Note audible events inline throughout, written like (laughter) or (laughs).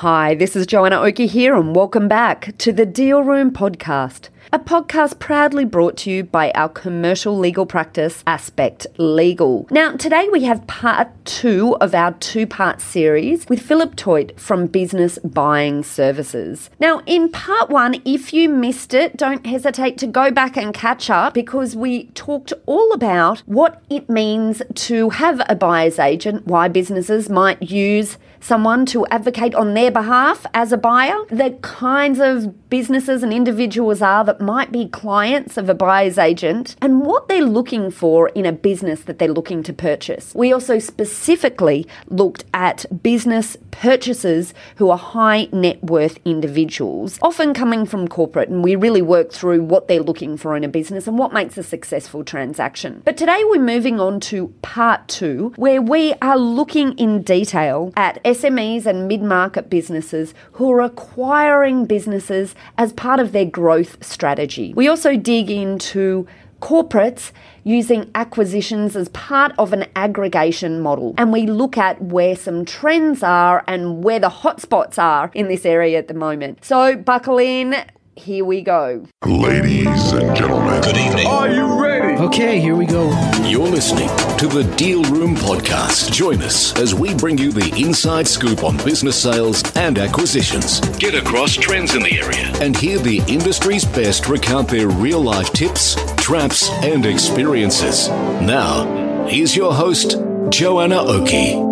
Hi, this is Joanna Oakey here, and welcome back to the Deal Room Podcast, a podcast proudly brought to you by our commercial legal practice, Aspect Legal. Now, today we have part two of our two part series with Phillip Teudt from Business Buying Services. Now, in part one, if you missed it, don't hesitate to go back and catch up because we talked all about what it means to have a buyer's agent, why businesses might use someone to advocate on their behalf as a buyer, the kinds of businesses and individuals are that might be clients of a buyer's agent, and what they're looking for in a business that they're looking to purchase. We also specifically looked at business purchasers who are high net worth individuals, often coming from corporate, and we really worked through what they're looking for in a business and what makes a successful transaction. But today we're moving on to part two, where we are looking in detail at SMEs and mid market businesses who are acquiring businesses as part of their growth strategy. We also dig into corporates using acquisitions as part of an aggregation model. And we look at where some trends are and where the hotspots are in this area at the moment. So, buckle in. Here we go. Ladies and gentlemen, Good evening. Are you ready? Okay, here we go. You're listening to the Deal Room Podcast. Join us as we bring you the inside scoop on business sales and acquisitions. Get across trends in the area and hear the industry's best recount their real life tips, traps, and experiences. Now, here's your host, Joanna Oakey.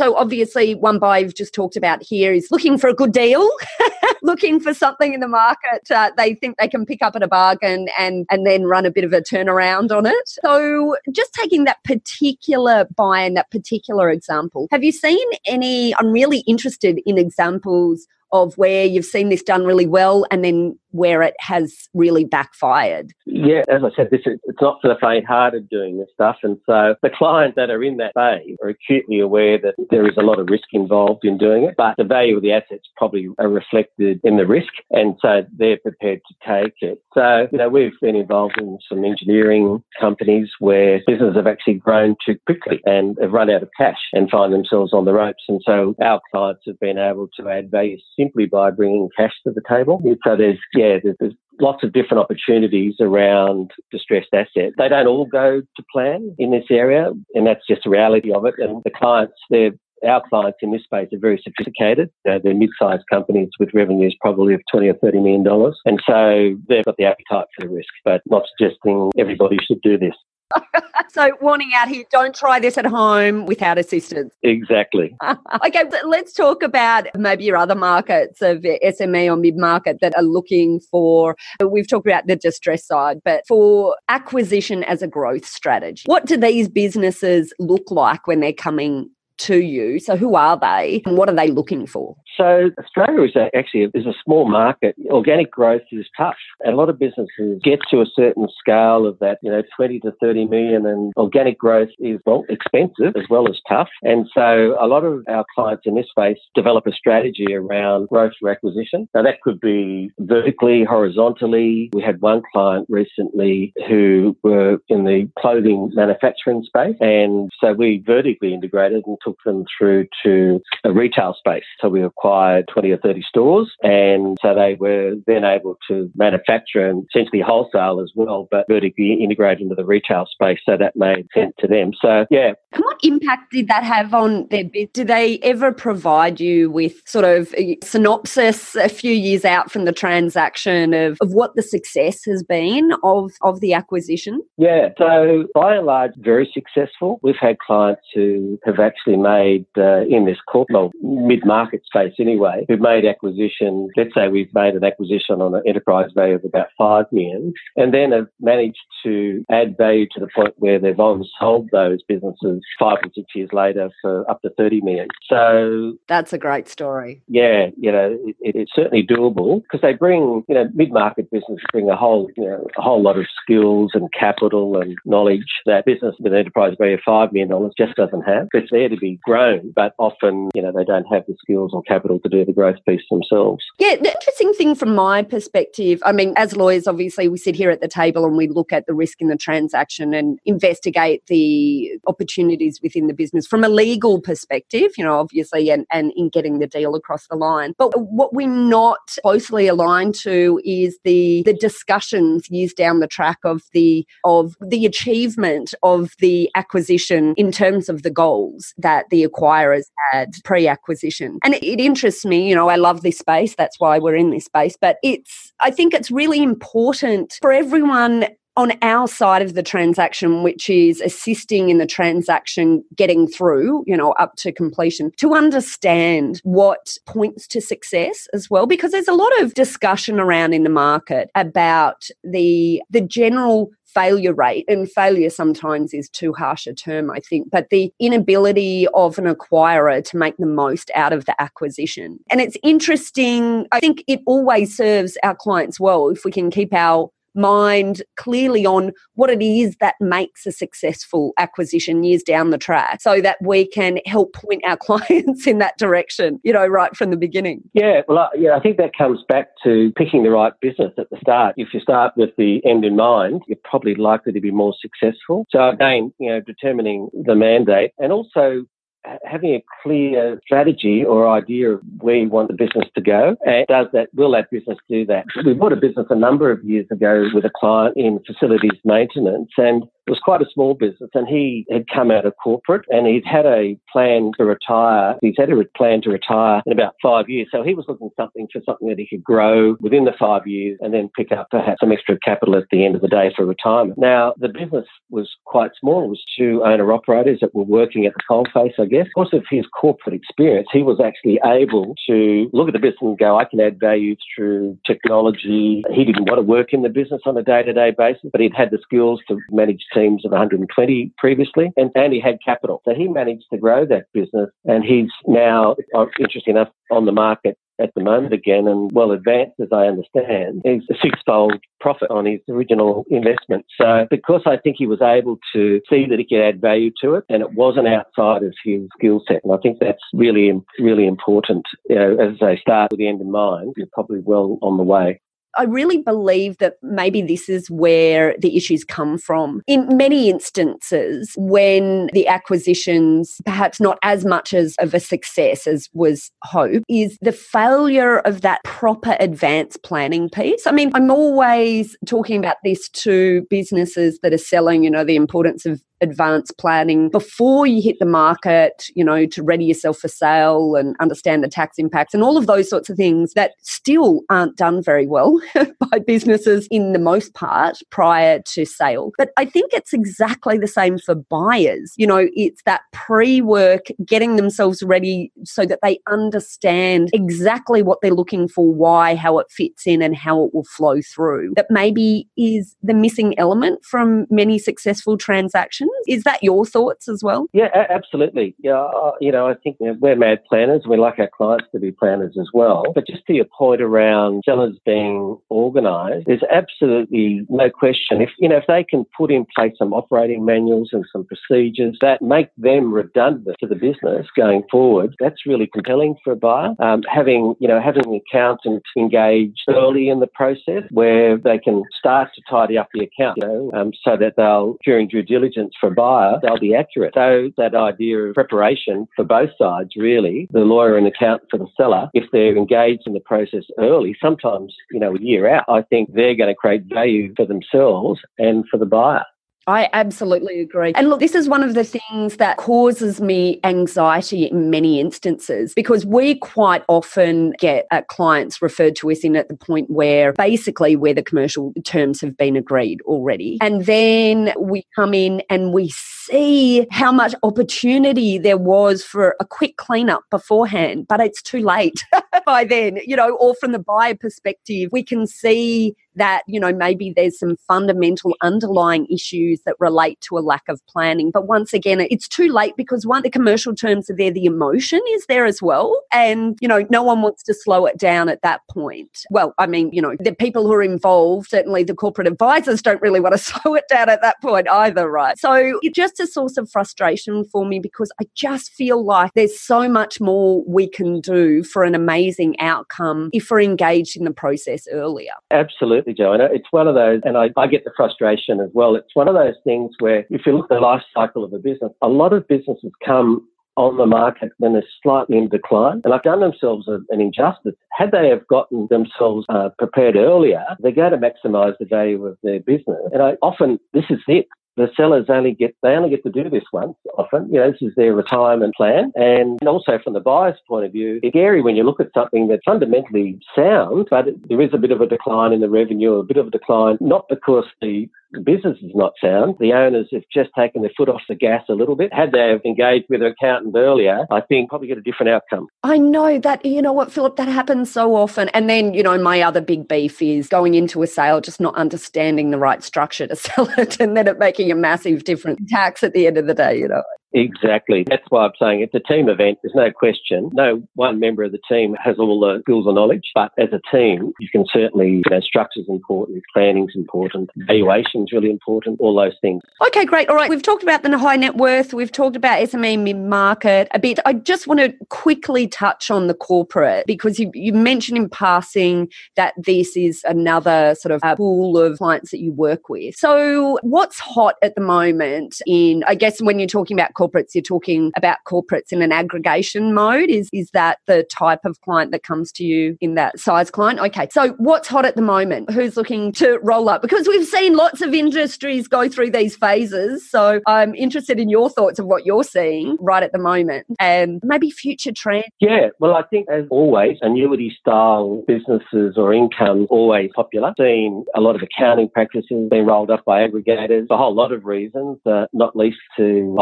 So obviously, one buyer you've just talked about here is looking for a good deal, (laughs) looking for something in the market uh, they think they can pick up at a bargain and and then run a bit of a turnaround on it. So just taking that particular buy and that particular example, have you seen any? I'm really interested in examples of where you've seen this done really well and then where it has really backfired. Yeah, as I said, this is, it's not for the faint-hearted doing this stuff, and so the clients that are in that bay are acutely aware that there is a lot of risk involved in doing it, but the value of the assets probably are reflected in the risk, and so they're prepared to take it. So, you know, we've been involved in some engineering companies where businesses have actually grown too quickly and have run out of cash and find themselves on the ropes, and so our clients have been able to add value simply by bringing cash to the table. So there's yeah, there's, there's lots of different opportunities around distressed assets. They don't all go to plan in this area, and that's just the reality of it. And the clients, they're our clients in this space are very sophisticated. They're mid-sized companies with revenues probably of 20 or 30 million dollars. And so they've got the appetite for the risk, but not suggesting everybody should do this. (laughs) so warning out here don't try this at home without assistance. Exactly. (laughs) okay but let's talk about maybe your other markets of sme or mid-market that are looking for we've talked about the distress side but for acquisition as a growth strategy. What do these businesses look like when they're coming to you? So who are they and what are they looking for So Australia is actually is a small market. Organic growth is tough. And a lot of businesses get to a certain scale of that, you know, 20 to 30 million and organic growth is, well, expensive as well as tough. And so a lot of our clients in this space develop a strategy around growth through acquisition. Now that could be vertically, horizontally. We had one client recently who were in the clothing manufacturing space. And so we vertically integrated and took them through to a retail space. So we acquired 20 or 30 stores. And so they were then able to manufacture and essentially wholesale as well, but vertically integrate into the retail space. So that made sense to them. So yeah, And what impact did that have on their business? Do they ever provide you with sort of a synopsis a few years out from the transaction of, of what the success has been of, of the acquisition? Yeah, so by and large, very successful. We've had clients who have actually made uh, in this corporate well, mid-market space anyway, who've made acquisitions. Let's say we've made an acquisition on an enterprise value of about five million, and then have managed to add value to the point where they've on sold those businesses five or six years later for up to thirty million. So That's a great story. yeah, you know, it, it- it's certainly doable because they bring, you know, mid-market businesses bring a whole, you know, a whole lot of skills and capital and knowledge that business with an enterprise value of five million dollars just doesn't have. It's there to be grown, but often, you know, they don't have the skills or capital to do the growth piece themselves. Yeah, the interesting thing from my perspective, I mean, as lawyers, obviously, we sit here at the table and we look at the risk in the transaction and investigate the opportunities within the business from a legal perspective, you know, obviously, and, and in getting the deal across the line. But what we're not closely aligned to is the the discussions years down the track of the of the achievement of the acquisition in terms of the goals that the acquirers had pre-acquisition. And it, it interests me, you know, I love this space. That's why we're in this space. But it's I think it's really important for everyone on our side of the transaction, which is assisting in the transaction getting through, you know, up to completion, to understand what points to success as well, because there's a lot of discussion around in the market about the the general failure rate and failure sometimes is too harsh a term i think but the inability of an acquirer to make the most out of the acquisition. And it's interesting i think it always serves our clients well if we can keep our mind clearly on what it is that makes a successful acquisition years down the track so that we can help point our (laughs) clients in that direction, you know, right from the beginning. Yeah, well, uh, yeah, I think that comes back to picking the right business at the start. If you start with the end in mind, you're probably likely to be more successful. So again, you know, determining the mandate and also Uh, having a clear strategy or idea of where you want the business to go and does that will that business do that? We bought a business a number of years ago with a client in facilities maintenance and it was quite a small business and he had come out of corporate and he'd had a plan to retire. He's had a plan to retire in about five years. So he was looking something for something that he could grow within the five years and then pick up perhaps some extra capital at the end of the day for retirement. Now, the business was quite small. It was two owner operators that were working at the coalface, I guess. Because of his corporate experience, he was actually able to look at the business and go, I can add value through technology. He didn't want to work in the business on a day to day basis, but he'd had the skills to manage teams of 120 previously, and, and he had capital. So he managed to grow that business, and he's now, uh, interesting enough, on the market at the moment again and well advanced as I understand. He's a six-fold profit on his original investment. So because I think he was able to see that he could add value to it and it wasn't outside of his skill set. And I think that's really, really important. You know, as I start with the end in mind, you're probably well on the way. I really believe that maybe this is where the issues come from. In many instances, when the acquisitions, perhaps not as much as of a success as was hoped, is the failure of that proper advance planning piece. I mean, I'm always talking about this to businesses that are selling, you know, the importance of advanced planning before you hit the market, you know, to ready yourself for sale and understand the tax impacts and all of those sorts of things that still aren't done very well (laughs) by businesses in the most part prior to sale. But I think it's exactly the same for buyers. You know, it's that pre work, getting themselves ready so that they understand exactly what they're looking for, why, how it fits in, and how it will flow through. That maybe is the missing element from many successful transactions is that your thoughts as well? Yeah, a- absolutely. Yeah, uh, you know, I think we're mad planners. We like our clients to be planners as well. But just to your point around sellers being organised, there's absolutely no question. If you know, if they can put in place some operating manuals and some procedures that make them redundant to the business going forward, that's really compelling for a buyer. Um, having you know, having an accountant engaged early in the process where they can start to tidy up the account, you know, um, so that they'll during due diligence for a buyer, they'll be accurate. So that idea of preparation for both sides, really, the lawyer and accountant for the seller, if they're engaged in the process early, sometimes, you know, a year out, I think they're going to create value for themselves and for the buyer. I absolutely agree. And look, this is one of the things that causes me anxiety in many instances because we quite often get uh, clients referred to us in at the point where basically where the commercial terms have been agreed already. And then we come in and we see how much opportunity there was for a quick cleanup beforehand, but it's too late (laughs) by then, you know, or from the buyer perspective, we can see that, you know, maybe there's some fundamental underlying issues that relate to a lack of planning. But once again, it's too late because one, the commercial terms are there, the emotion is there as well. And, you know, no one wants to slow it down at that point. Well, I mean, you know, the people who are involved, certainly the corporate advisors don't really want to (laughs) slow it down at that point either, right? So it's just a source of frustration for me because I just feel like there's so much more we can do for an amazing outcome if we're engaged in the process earlier. Absolutely, Joanna. It's one of those, and I, I get the frustration as well. It's one of those things where if you look at the life cycle of a business, a lot of businesses come on the market when they're slightly in decline and have done themselves an injustice. Had they have gotten themselves uh, prepared earlier, they're going to maximise the value of their business. And I often, this is it the sellers only get they only get to do this once often. You know, this is their retirement plan. And also from the buyer's point of view, it's scary when you look at something that's fundamentally sound, but there is a bit of a decline in the revenue, a bit of a decline, not because the the business is not sound. The owners have just taken their foot off the gas a little bit. Had they engaged with their accountant earlier, I think probably get a different outcome. I know that, you know what, Phillip, that happens so often. And then, you know, my other big beef is going into a sale, just not understanding the right structure to (laughs) sell it and then it making a massive difference tax at the end of the day, you know. Exactly. That's why I'm saying it's a team event. There's no question. No one member of the team has all the skills and knowledge, but as a team, you can certainly, you know, structure's important, planning's important, valuation's really important, all those things. Okay, great. All right. We've talked about the high net worth. We've talked about SME mid market a bit. I just want to quickly touch on the corporate because you, you mentioned in passing that this is another sort of uh, pool of clients that you work with. So what's hot at the moment in, I guess, when you're talking about corporates, you're talking about corporates in an aggregation mode. Is is that the type of client that comes to you in that size client? Okay. So what's hot at the moment? Who's looking to roll up? Because we've seen lots of industries go through these phases. So I'm interested in your thoughts of what you're seeing right at the moment and maybe future trends. Yeah. Well, I think as always, annuity style businesses or income always popular. Seen a lot of accounting practices being rolled up by aggregators, a whole lot of reasons, uh, not least to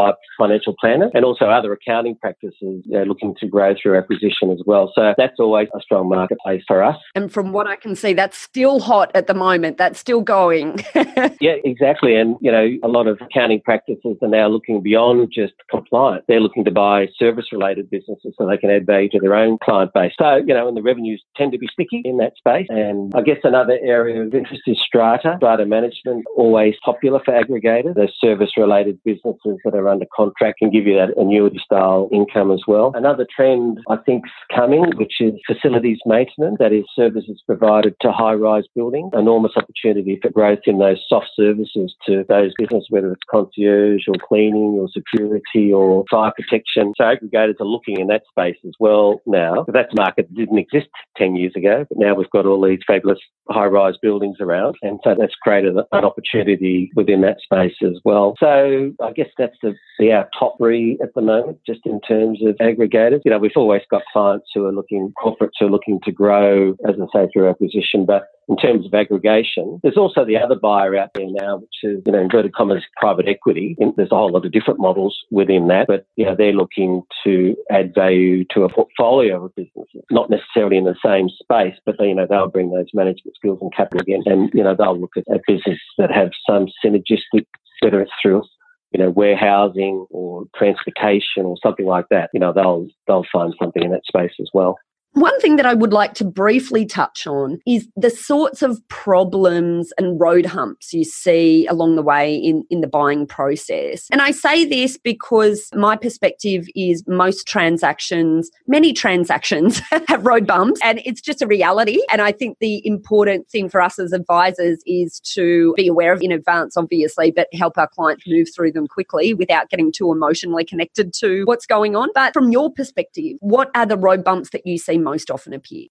financial planners and also other accounting practices you know, looking to grow through acquisition as well. So that's always a strong marketplace for us. And from what I can see, that's still hot at the moment. That's still going. (laughs) yeah, exactly. And, you know, a lot of accounting practices are now looking beyond just compliance. They're looking to buy service related businesses so they can add value to their own client base. So, you know, and the revenues tend to be sticky in that space. And I guess another area of interest is strata. Strata management, always popular for aggregators. Those service related businesses that are under contract contract can give you that annuity style income as well. Another trend I think is coming, which is facilities maintenance, that is services provided to high rise buildings. Enormous opportunity for growth in those soft services to those businesses, whether it's concierge or cleaning or security or fire protection. So aggregators are looking in that space as well now. That's a market that didn't exist 10 years ago, but now we've got all these fabulous high rise buildings around. And so that's created an opportunity within that space as well. So I guess that's the, the top three at the moment, just in terms of aggregators. You know, we've always got clients who are looking, corporates who are looking to grow, as I say, through acquisition. But in terms of aggregation, there's also the other buyer out there now, which is, you know, inverted commas, private equity. There's a whole lot of different models within that, but, you know, they're looking to add value to a portfolio of businesses, not necessarily in the same space, but, you know, they'll bring those management skills and capital again. And, you know, they'll look at, at businesses that have some synergistic whether it's through you know, warehousing or transportation or something like that, you know, they'll they'll find something in that space as well. One thing that I would like to briefly touch on is the sorts of problems and road humps you see along the way in, in the buying process. And I say this because my perspective is most transactions, many transactions (laughs) have road bumps, and it's just a reality. And I think the important thing for us as advisors is to be aware of in advance, obviously, but help our clients move through them quickly without getting too emotionally connected to what's going on. But from your perspective, what are the road bumps that you see most often appear?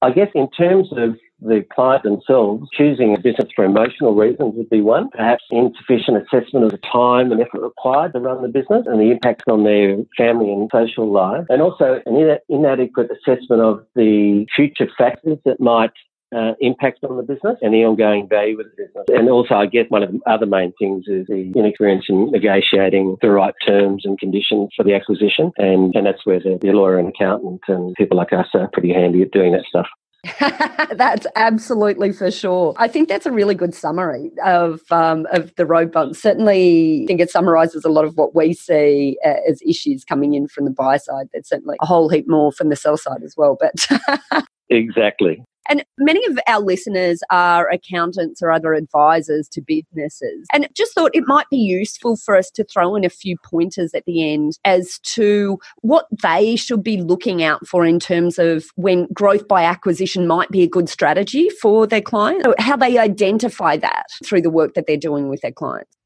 I guess in terms of the client themselves, choosing a business for emotional reasons would be one. Perhaps insufficient assessment of the time and effort required to run the business and the impact on their family and social life. And also an inadequate assessment of the future factors that might uh, impact on the business and the ongoing value of the business. And also, I guess one of the other main things is the inexperience in negotiating the right terms and conditions for the acquisition. And, and that's where the, the lawyer and accountant and people like us are pretty handy at doing that stuff. (laughs) that's absolutely for sure. I think that's a really good summary of um, of the road bumps. Certainly, I think it summarises a lot of what we see uh, as issues coming in from the buy side. There's certainly a whole heap more from the sell side as well. But (laughs) exactly. And many of our listeners are accountants or other advisors to businesses. And just thought it might be useful for us to throw in a few pointers at the end as to what they should be looking out for in terms of when growth by acquisition might be a good strategy for their client, how they identify that through the work that they're doing with their clients.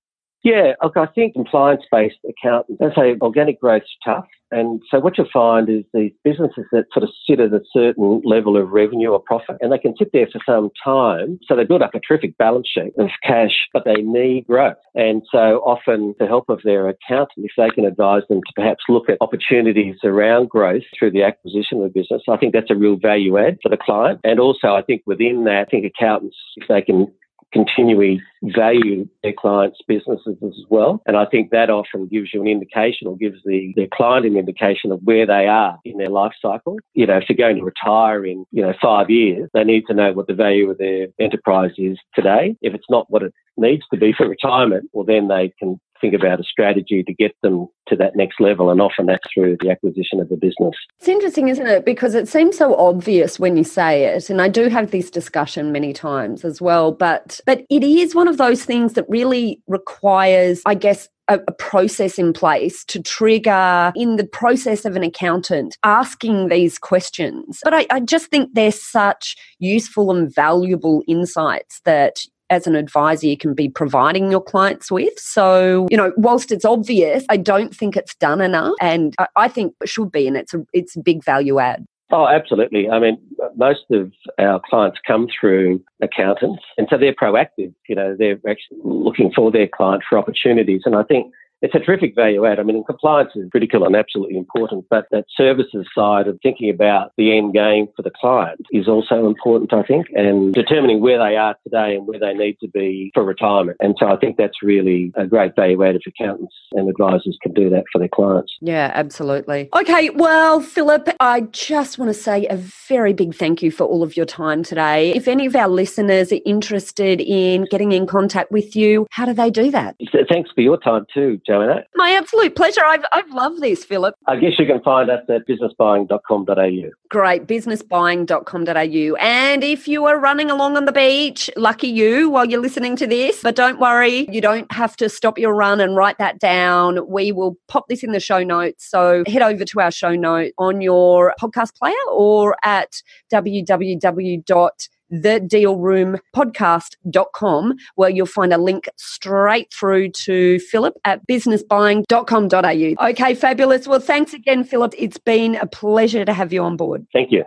Yeah, look, I think compliance based accountants, they say organic tough. And so what you'll find is these businesses that sort of sit at a certain level of revenue or profit and they can sit there for some time. So they build up a terrific balance sheet of cash, but they need growth. And so often the help of their accountant, if they can advise them to perhaps look at opportunities around growth through the acquisition of a business, I think that's a real value add for the client. And also I think within that, I think accountants, if they can continually value their clients' businesses as well. And I think that often gives you an indication or gives the, their client an indication of where they are in their life cycle. You know, if they're going to retire in, you know, five years, they need to know what the value of their enterprise is today. If it's not what it needs to be for retirement, well, then they can think about a strategy to get them to that next level. And often that's through the acquisition of the business. It's interesting, isn't it? Because it seems so obvious when you say it. And I do have this discussion many times as well. But but it is one of those things that really requires, I guess, a, process in place to trigger in the process of an accountant asking these questions. But I, I just think they're such useful and valuable insights that as an advisor you can be providing your clients with. So, you know, whilst it's obvious, I don't think it's done enough and I think it should be and it's a it's a big value add. Oh, absolutely. I mean, most of our clients come through accountants, and so they're proactive. You know, they're actually looking for their client for opportunities. And I think it's a terrific value add. I mean, compliance is critical and absolutely important, but that services side of thinking about the end game for the client is also important, I think, and determining where they are today and where they need to be for retirement. And so I think that's really a great value add if accountants and advisors can do that for their clients. Yeah, absolutely. Okay, well, Phillip, I just want to say a very big thank you for all of your time today. If any of our listeners are interested in getting in contact with you, how do they do that? Thanks for your time too, Joanna. My absolute pleasure. I've, I've loved this, Phillip. I guess you can find us at businessbuying.com.au. Great, businessbuying.com.au. And if you are running along on the beach, lucky you while you're listening to this, but don't worry, you don't have to stop your run and write that down. We will pop this in the show notes. So head over to our show note on your podcast player or at www thedealroompodcast.com, where you'll find a link straight through to Phillip at businessbuying.com.au. Okay, fabulous. Well, thanks again, Phillip. It's been a pleasure to have you on board. Thank you.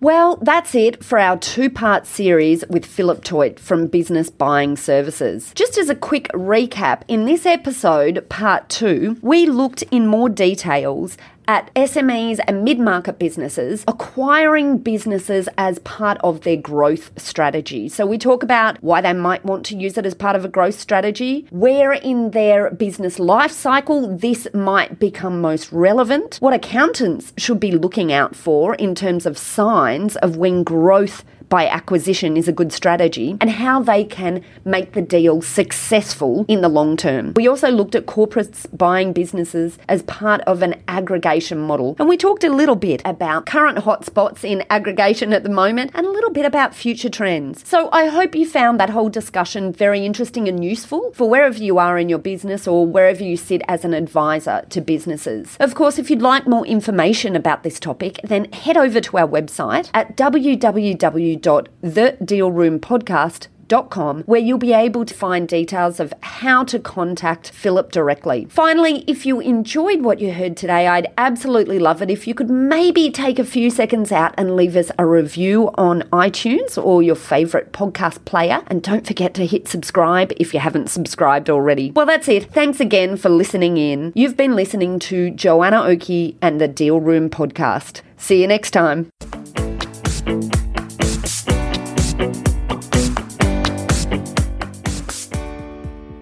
Well, that's it for our two part series with Phillip Teudt from Business Buying Services. Just as a quick recap, in this episode, part two, we looked in more details at SMEs and mid market businesses acquiring businesses as part of their growth strategy. So, we talk about why they might want to use it as part of a growth strategy, where in their business life cycle this might become most relevant, what accountants should be looking out for in terms of signs of when growth by acquisition is a good strategy and how they can make the deal successful in the long term. We also looked at corporates buying businesses as part of an aggregation model. And we talked a little bit about current hotspots in aggregation at the moment and a little bit about future trends. So I hope you found that whole discussion very interesting and useful for wherever you are in your business or wherever you sit as an advisor to businesses. Of course, if you'd like more information about this topic, then head over to our website at www www.thedealroompodcast.com Com, where you'll be able to find details of how to contact Phillip directly. Finally, if you enjoyed what you heard today, I'd absolutely love it if you could maybe take a few seconds out and leave us a review on iTunes or your favorite podcast player. And don't forget to hit subscribe if you haven't subscribed already. Well, that's it. Thanks again for listening in. You've been listening to Joanna Oakey and the Deal Room podcast. See you next time.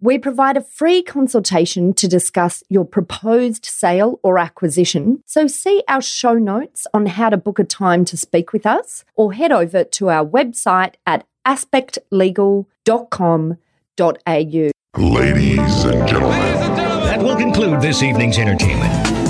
We provide a free consultation to discuss your proposed sale or acquisition. So, see our show notes on how to book a time to speak with us, or head over to our website at aspectlegal.com.au. Ladies and gentlemen, That will conclude this evening's entertainment.